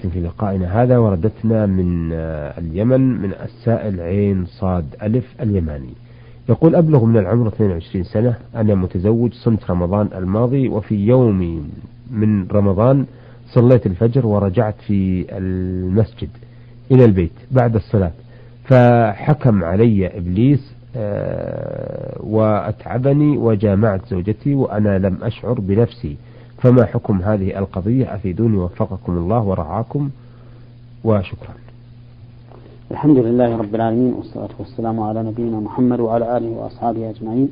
في لقائنا هذا وردتنا من اليمن من السائل عين صاد ألف اليماني. يقول أبلغ من العمر 22 سنة أنا متزوج صمت رمضان الماضي وفي يوم من رمضان صليت الفجر ورجعت في المسجد إلى البيت بعد الصلاة. فحكم علي إبليس آه، وأتعبني وجامعت زوجتي وأنا لم أشعر بنفسي. فما حكم هذه القضية؟ أفيدوني وفقكم الله ورعاكم وشكرا. الحمد لله رب العالمين والصلاة والسلام على نبينا محمد وعلى آله وأصحابه أجمعين.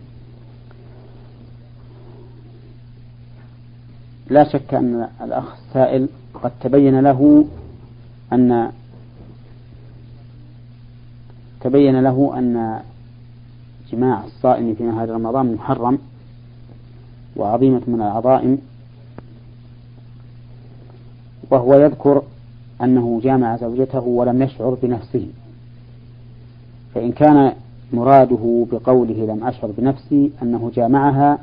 لا شك أن الأخ السائل قد تبين له أن تبين له أن جماع الصائم في نهار رمضان محرم وعظيمة من العظائم. وهو يذكر أنه جامع زوجته ولم يشعر بنفسه. فإن كان مراده بقوله لم أشعر بنفسي أنه جامعها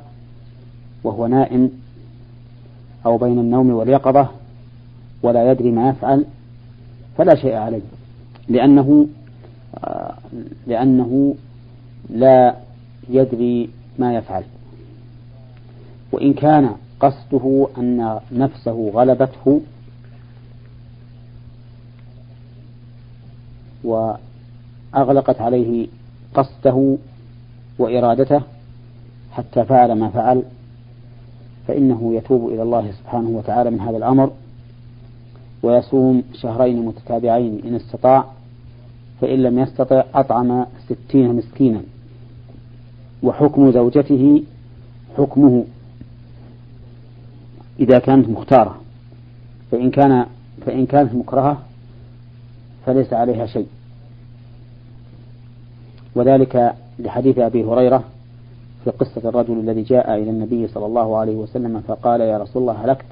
وهو نائم أو بين النوم واليقظة ولا يدري ما يفعل فلا شيء عليه. لأنه لأنه لا يدري ما يفعل. وإن كان قصده أن نفسه غلبته وأغلقت عليه قصده وإرادته حتى فعل ما فعل فإنه يتوب إلى الله سبحانه وتعالى من هذا الأمر ويصوم شهرين متتابعين إن استطاع فإن لم يستطع أطعم ستين مسكينا. وحكم زوجته حكمه إذا كانت مختارة فإن كان فإن كانت مكرهة فليس عليها شيء. وذلك لحديث أبي هريرة في قصة الرجل الذي جاء إلى النبي صلى الله عليه وسلم فقال يا رسول الله هلكت؟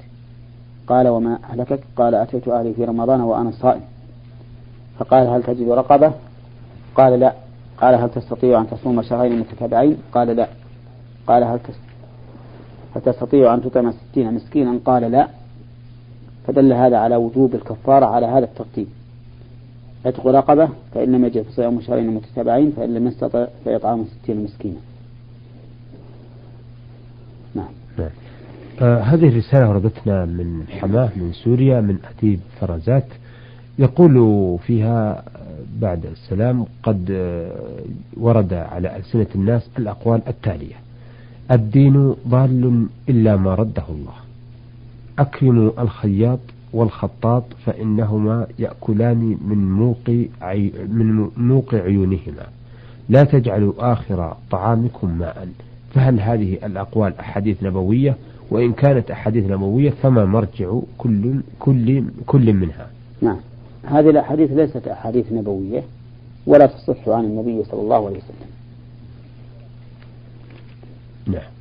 قال وما أهلكك؟ قال أتيت أهلي في رمضان وأنا صائم. فقال هل تجد رقبة؟ قال لا. قال هل تستطيع أن تصوم شهرين متتابعين؟ قال لا. قال هل تستطيع أن تطعم ستين مسكينا؟ قال لا. فدل هذا على وجوب الكفارة على هذا الترتيب. عتق رقبة فإن لم يجد فصيام شهرين متتابعين فإن لم يستطع فإطعام ستين مسكينا. نعم, نعم. آه هذه الرسالة وردتنا من حماة من سوريا من أديب فرزات. يقول فيها بعد السلام قد آه، ورد على ألسنة الناس الأقوال التالية. الدين ضال إلا ما رده الله. أكرموا الخياط والخطاط فإنهما يأكلان من موق عي من موق عيونهما. لا تجعلوا آخر طعامكم ماء. فهل هذه الأقوال أحاديث نبوية؟ وإن كانت أحاديث نبوية فما مرجع كل كل كل منها. نعم. هذه الأحاديث ليست أحاديث نبوية ولا تصح عن النبي صلى الله عليه وسلم. نعم.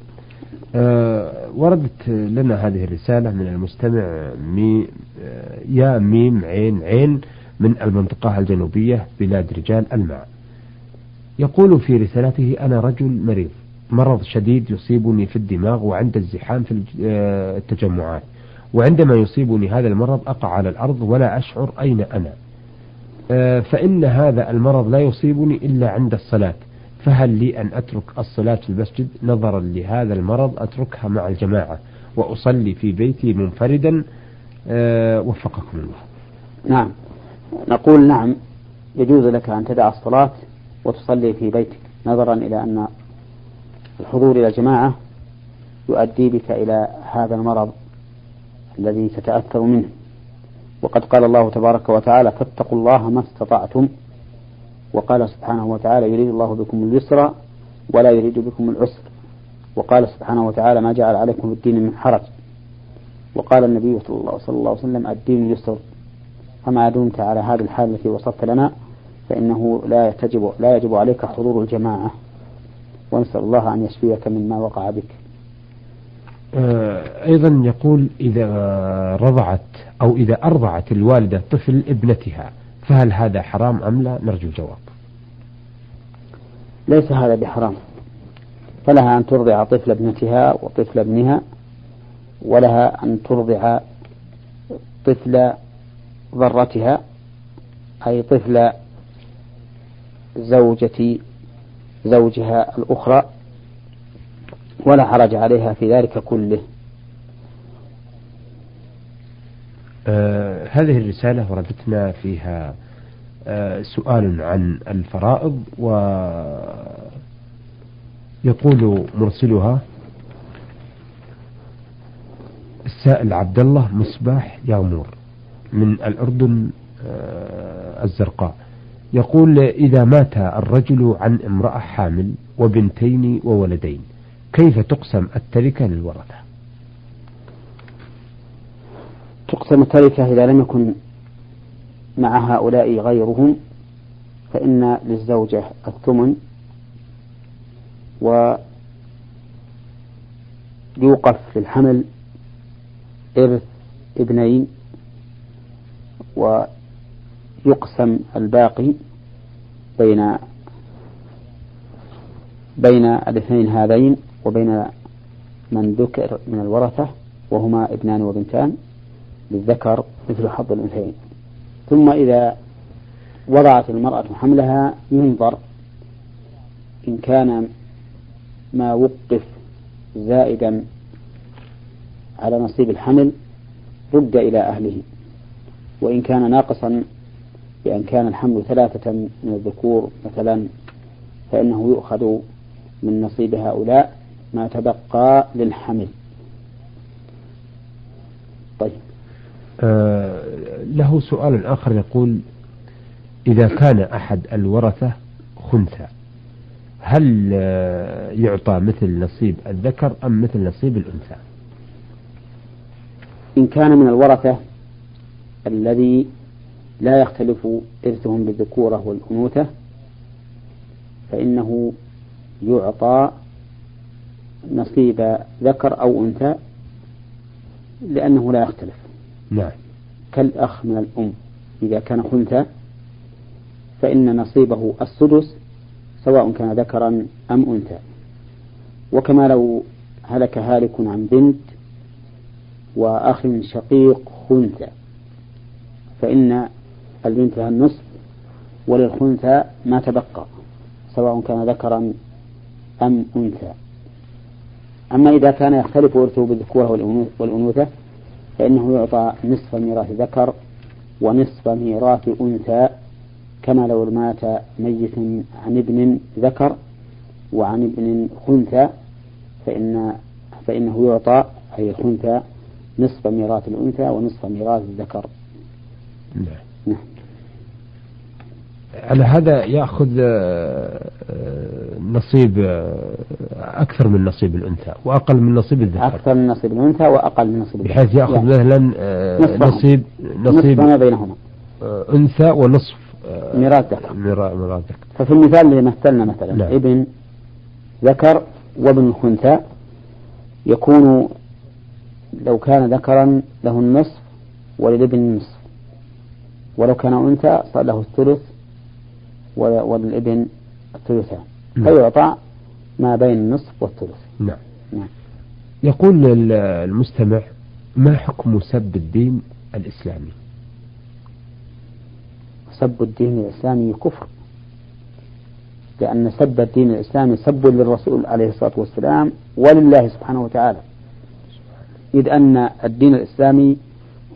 وردت لنا هذه الرسالة من المستمع مي آه يا ميم عين عين من المنطقة الجنوبية بلاد رجال الماء. يقول في رسالته أنا رجل مريض. مرض شديد يصيبني في الدماغ وعند الزحام في آه، التجمعات. وعندما يصيبني هذا المرض أقع على الأرض ولا أشعر أين أنا. آه، فإن هذا المرض لا يصيبني إلا عند الصلاة. فهل لي أن أترك الصلاة في المسجد؟ نظرا لهذا المرض أتركها مع الجماعة وأصلي في بيتي منفردا آه، وفقكم الله. نعم. نقول نعم يجوز لك أن تدع الصلاة وتصلي في بيتك نظرا إلى أن الحضور إلى الجماعة يؤدي بك إلى هذا المرض الذي تتأثر منه. وقد قال الله تبارك وتعالى فاتقوا الله ما استطعتم وقال سبحانه وتعالى يريد الله بكم اليسر ولا يريد بكم العسر. وقال سبحانه وتعالى ما جعل عليكم الدين من حرج. وقال النبي صلى الله, صلى الله عليه وسلم الدين يسر. فما دمت على هذه الحال التي وصفت لنا فإنه لا يجب لا يجب عليك حضور الجماعة. ونسأل الله أن يشفيك مما وقع بك. آه، أيضا يقول إذا رضعت أو إذا أرضعت الوالدة طفل ابنتها فهل هذا حرام أم لا؟ نرجو جواب ليس هذا بحرام. فلها أن ترضع طفل ابنتها وطفل ابنها ولها أن ترضع طفل ضرتها أي طفل زوجة زوجها الأخرى ولا حرج عليها في ذلك كله. آه هذه الرسالة وردتنا فيها سؤال عن الفرائض ويقول مرسلها السائل عبد الله مصباح يغمور من الأردن آه الزرقاء. يقول إذا مات الرجل عن امرأة حامل وبنتين وولدين كيف تقسم التركة للورثة؟ تقسم التركة إذا لم يكن مع هؤلاء غيرهم فإن للزوجة الثمن ويوقف للحمل إرث ابنين ويقسم الباقي بين بين الاثنين هذين وبين من ذكر من الورثة وهما ابنان وبنتان للذكر مثل حظ الأنثيين. ثم إذا وضعت المرأة حملها ينظر إن كان ما وقف زائدا على نصيب الحمل رد إلى أهله وإن كان ناقصا بأن كان الحمل ثلاثة من الذكور مثلا فإنه يؤخذ من نصيب هؤلاء ما تبقى للحمل. طيب. آه له سؤال آخر يقول إذا كان أحد الورثة خنثى هل يعطى مثل نصيب الذكر أم مثل نصيب الأنثى؟ إن كان من الورثة الذي لا يختلف إرثهم بالذكورة والأنوثة فإنه يعطى نصيب ذكر أو أنثى لأنه لا يختلف. نعم. كالأخ من الأم. إذا كان خنثى فإن نصيبه السدس سواء كان ذكرا أم أنثى. وكما لو هلك هالك عن بنت وأخ شقيق خنثى فإن البنت لها النصف وللخنثى ما تبقى سواء كان ذكرا أم أنثى. أما إذا كان يختلف ورثه بالذكورة والأنوثة فإنه يعطى نصف ميراث ذكر ونصف ميراث أنثى كما لو مات ميت عن ابن ذكر وعن ابن خنثى فإن فإنه يعطى أي الخنثى نصف ميراث الأنثى ونصف ميراث الذكر. نعم. نعم. على هذا يأخذ آه، آه، نصيب آه، أكثر من نصيب الأنثى وأقل من نصيب الذكر. أكثر من نصيب الأنثى وأقل من نصيب الذكر. بحيث يأخذ مثلا نصيب نصيب ما بينهما. أنثى ونصف ميراث ذكر. ميراث ذكر. ففي المثال اللي مثلنا مثلا نعم. ابن ذكر وابن خنثى يكون لو كان ذكرا له النصف وللابن النصف ولو كان أنثى صار له الثلث وللابن الثلثان. نعم. فيعطى ما بين النصف والثلث. نعم. نعم. يقول المستمع ما حكم سب الدين الإسلامي؟ سب الدين الإسلامي كفر. لأن سب الدين الإسلامي سب للرسول عليه الصلاة والسلام ولله سبحانه وتعالى. إذ أن الدين الإسلامي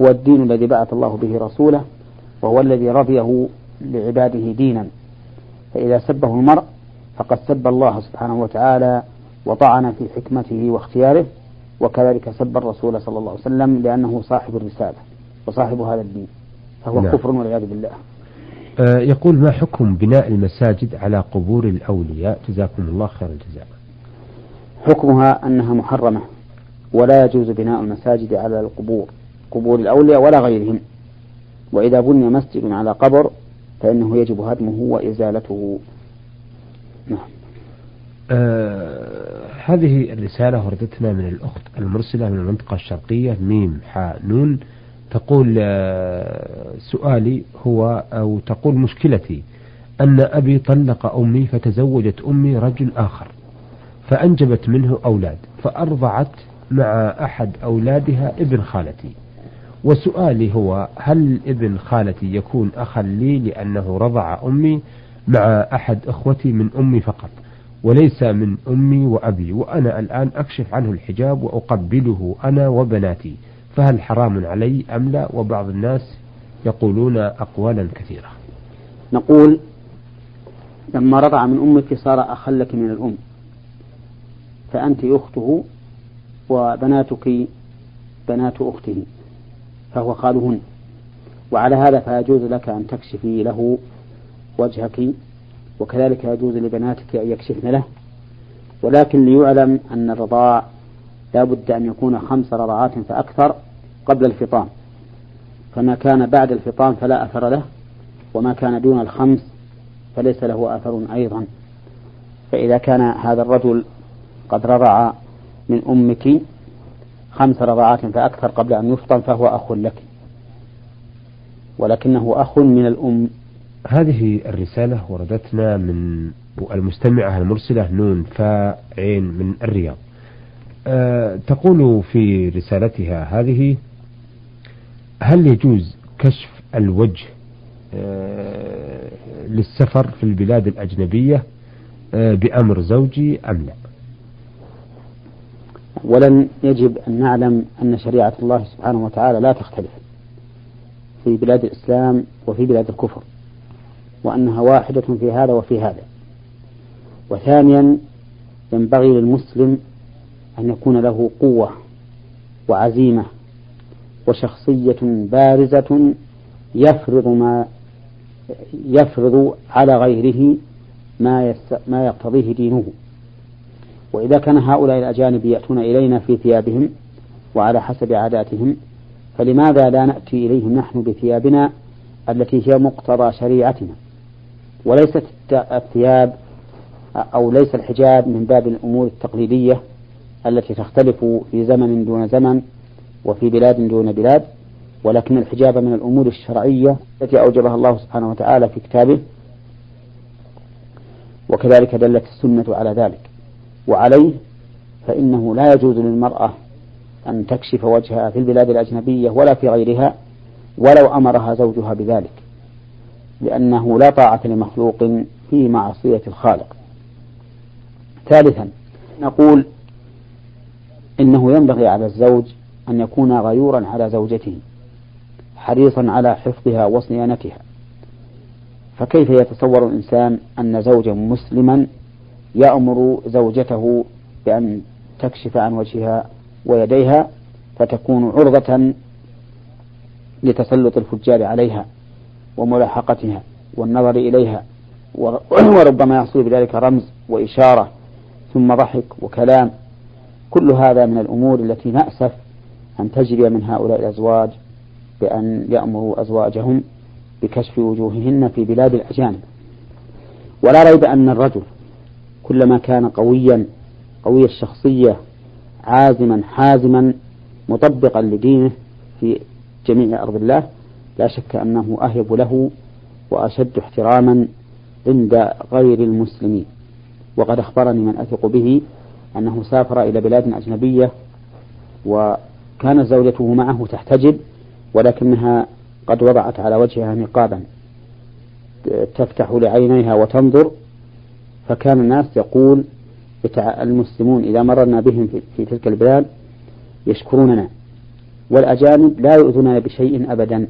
هو الدين الذي بعث الله به رسوله وهو الذي رضيه لعباده دينا. فإذا سبه المرء فقد سب الله سبحانه وتعالى وطعن في حكمته واختياره وكذلك سب الرسول صلى الله عليه وسلم لأنه صاحب الرسالة وصاحب هذا الدين فهو نعم. كفر والعياذ بالله. آه يقول ما حكم بناء المساجد على قبور الأولياء؟ جزاكم الله خير الجزاء. حكمها أنها محرمة ولا يجوز بناء المساجد على القبور قبور الأولياء ولا غيرهم. وإذا بني مسجد على قبر فإنه يجب هدمه وإزالته. نعم. آه هذه الرسالة وردتنا من الأخت المرسلة من المنطقة الشرقية ميم حاء نون. تقول آه سؤالي هو أو تقول مشكلتي أن أبي طلق أمي فتزوجت أمي رجل آخر فأنجبت منه أولاد فأرضعت مع أحد أولادها ابن خالتي. وسؤالي هو هل ابن خالتي يكون أخا لي لأنه رضع أمي مع أحد إخوتي من أمي فقط وليس من أمي وأبي وأنا الآن أكشف عنه الحجاب وأقبله أنا وبناتي فهل حرام علي أم لا؟ وبعض الناس يقولون أقوالا كثيرة. نقول لما رضع من أمك صار أخا لك من الأم فأنت أخته وبناتك بنات أخته. فهو خالهن وعلى هذا فيجوز لك أن تكشفي له وجهك وكذلك يجوز لبناتك أن يكشفن له. ولكن ليعلم أن الرضاع لا بد أن يكون خمس رضعات فأكثر قبل الفطام. فما كان بعد الفطام فلا أثر له وما كان دون الخمس فليس له أثر أيضا. فإذا كان هذا الرجل قد رضع من أمك خمس رضعات فأكثر قبل أن يفطم فهو أخ لك. ولكنه أخ من الأم. هذه الرسالة وردتنا من المستمعة المرسلة نون فاء عين من الرياض. أه تقول في رسالتها هذه هل يجوز كشف الوجه أه للسفر في البلاد الأجنبية أه بأمر زوجي أم لا؟ ولن يجب أن نعلم أن شريعة الله سبحانه وتعالى لا تختلف في بلاد الإسلام وفي بلاد الكفر وأنها واحدة في هذا وفي هذا. وثانيا ينبغي للمسلم أن يكون له قوة وعزيمة وشخصية بارزة يفرض ما يفرض على غيره ما ما يقتضيه دينه. وإذا كان هؤلاء الأجانب يأتون إلينا في ثيابهم وعلى حسب عاداتهم فلماذا لا نأتي إليهم نحن بثيابنا التي هي مقتضى شريعتنا؟ وليست الثياب أو ليس الحجاب من باب الأمور التقليدية التي تختلف في زمن دون زمن وفي بلاد دون بلاد ولكن الحجاب من الأمور الشرعية التي أوجبها الله سبحانه وتعالى في كتابه وكذلك دلت السنة على ذلك. وعليه فإنه لا يجوز للمرأة أن تكشف وجهها في البلاد الأجنبية ولا في غيرها ولو أمرها زوجها بذلك لأنه لا طاعة لمخلوق في معصية الخالق. ثالثا نقول إنه ينبغي على الزوج أن يكون غيورا على زوجته حريصا على حفظها وصيانتها. فكيف يتصور الإنسان أن زوجا مسلما يأمر زوجته بأن تكشف عن وجهها ويديها فتكون عرضة لتسلط الفجار عليها وملاحقتها والنظر إليها وربما يحصل بذلك رمز وإشارة ثم ضحك وكلام. كل هذا من الأمور التي نأسف أن تجري من هؤلاء الأزواج بأن يأمروا أزواجهم بكشف وجوههن في بلاد الأجانب. ولا ريب أن الرجل كلما كان قويا قوي الشخصية عازما حازما مطبقا لدينه في جميع أرض الله لا شك أنه أهيب له وأشد احتراما عند غير المسلمين. وقد أخبرني من أثق به أنه سافر إلى بلاد أجنبية وكانت زوجته معه تحتجب ولكنها قد وضعت على وجهها نقابا تفتح لعينيها وتنظر فكان الناس يقول المسلمون إذا مررنا بهم في تلك البلاد يشكروننا والأجانب لا يؤذوننا بشيء أبدا.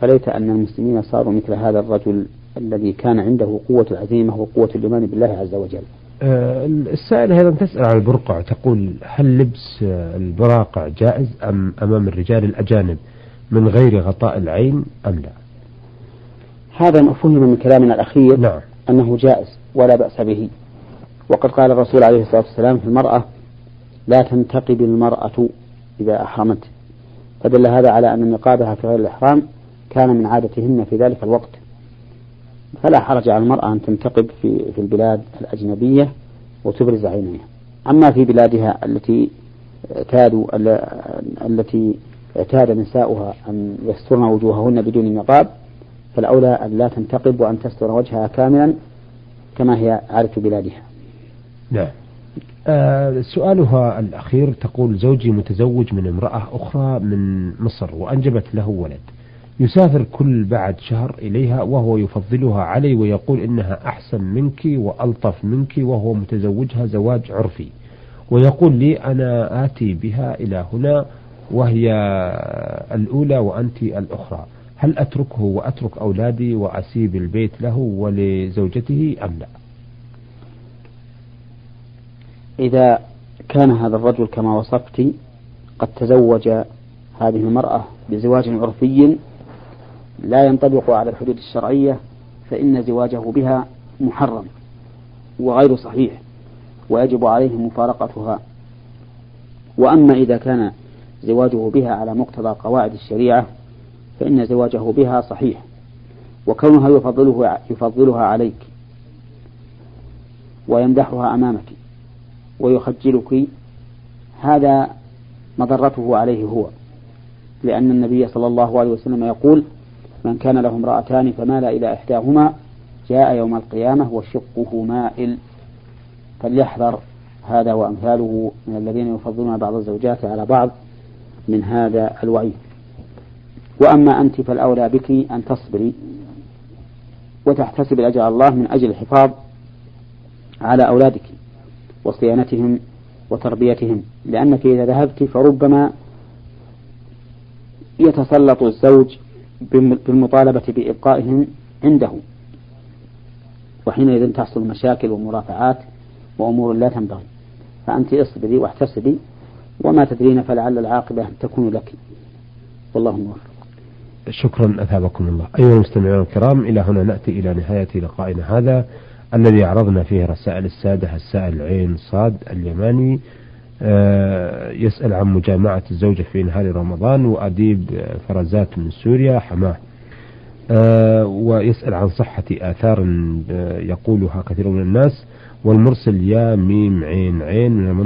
فليت أن المسلمين صاروا مثل هذا الرجل الذي كان عنده قوة العزيمة وقوة الإيمان بالله عز وجل. آه، السائلة أيضا تسأل عن البرقع تقول هل لبس البراقع جائز أم أمام الرجال الأجانب من غير غطاء العين أم لا؟ هذا ما فهم من كلامنا الأخير. نعم. أنه جائز ولا بأس به. وقد قال الرسول عليه الصلاة والسلام في المرأة لا تنتقب المرأة إذا أحرمت. فدل هذا على أن نقابها في غير الإحرام كان من عادتهن في ذلك الوقت. فلا حرج على المرأة أن تنتقب في في البلاد الأجنبية وتبرز عينيها. أما في بلادها التي اعتادوا التي اعتاد نساؤها أن يسترن وجوههن بدون نقاب فالأولى أن لا تنتقب وأن تستر وجهها كاملا كما هي عادة بلادها. نعم آه سؤالها الأخير تقول زوجي متزوج من امرأة أخرى من مصر وأنجبت له ولد. يسافر كل بعد شهر إليها وهو يفضلها علي ويقول إنها أحسن منك وألطف منك وهو متزوجها زواج عرفي. ويقول لي أنا آتي بها إلى هنا وهي الأولى وأنت الأخرى. هل أتركه وأترك أولادي وأسيب البيت له ولزوجته أم لا؟ إذا كان هذا الرجل كما وصفت قد تزوج هذه المرأة بزواج عرفي لا ينطبق على الحدود الشرعية فإن زواجه بها محرم وغير صحيح ويجب عليه مفارقتها. وأما إذا كان زواجه بها على مقتضى قواعد الشريعة فإن زواجه بها صحيح وكونها يفضله يفضلها عليك ويمدحها أمامك ويخجلك هذا مضرته عليه هو لأن النبي صلى الله عليه وسلم يقول من كان له امرأتان فمال إلى إحداهما جاء يوم القيامة وشقه مائل. فليحذر هذا وأمثاله من الذين يفضلون بعض الزوجات على بعض من هذا الوعيد. وأما أنت فالأولى بك أن تصبري وتحتسب الأجر الله من أجل الحفاظ على أولادك وصيانتهم وتربيتهم لأنك إذا ذهبت فربما يتسلط الزوج بالمطالبة بإبقائهم عنده وحينئذ تحصل مشاكل ومرافعات وأمور لا تنبغي. فأنت اصبري واحتسبي وما تدرين فلعل العاقبة تكون لك. والله موفق. شكرا أثابكم الله. أيها المستمعون الكرام إلى هنا نأتي إلى نهاية لقائنا هذا الذي عرضنا فيه رسائل السادة السائل عين صاد اليماني آه، يسأل عن مجامعة الزوجة في نهار رمضان وأديب فرزات من سوريا حماة. آه، ويسأل عن صحة آثار آه، يقولها كثير من الناس والمرسل يا ميم عين عين من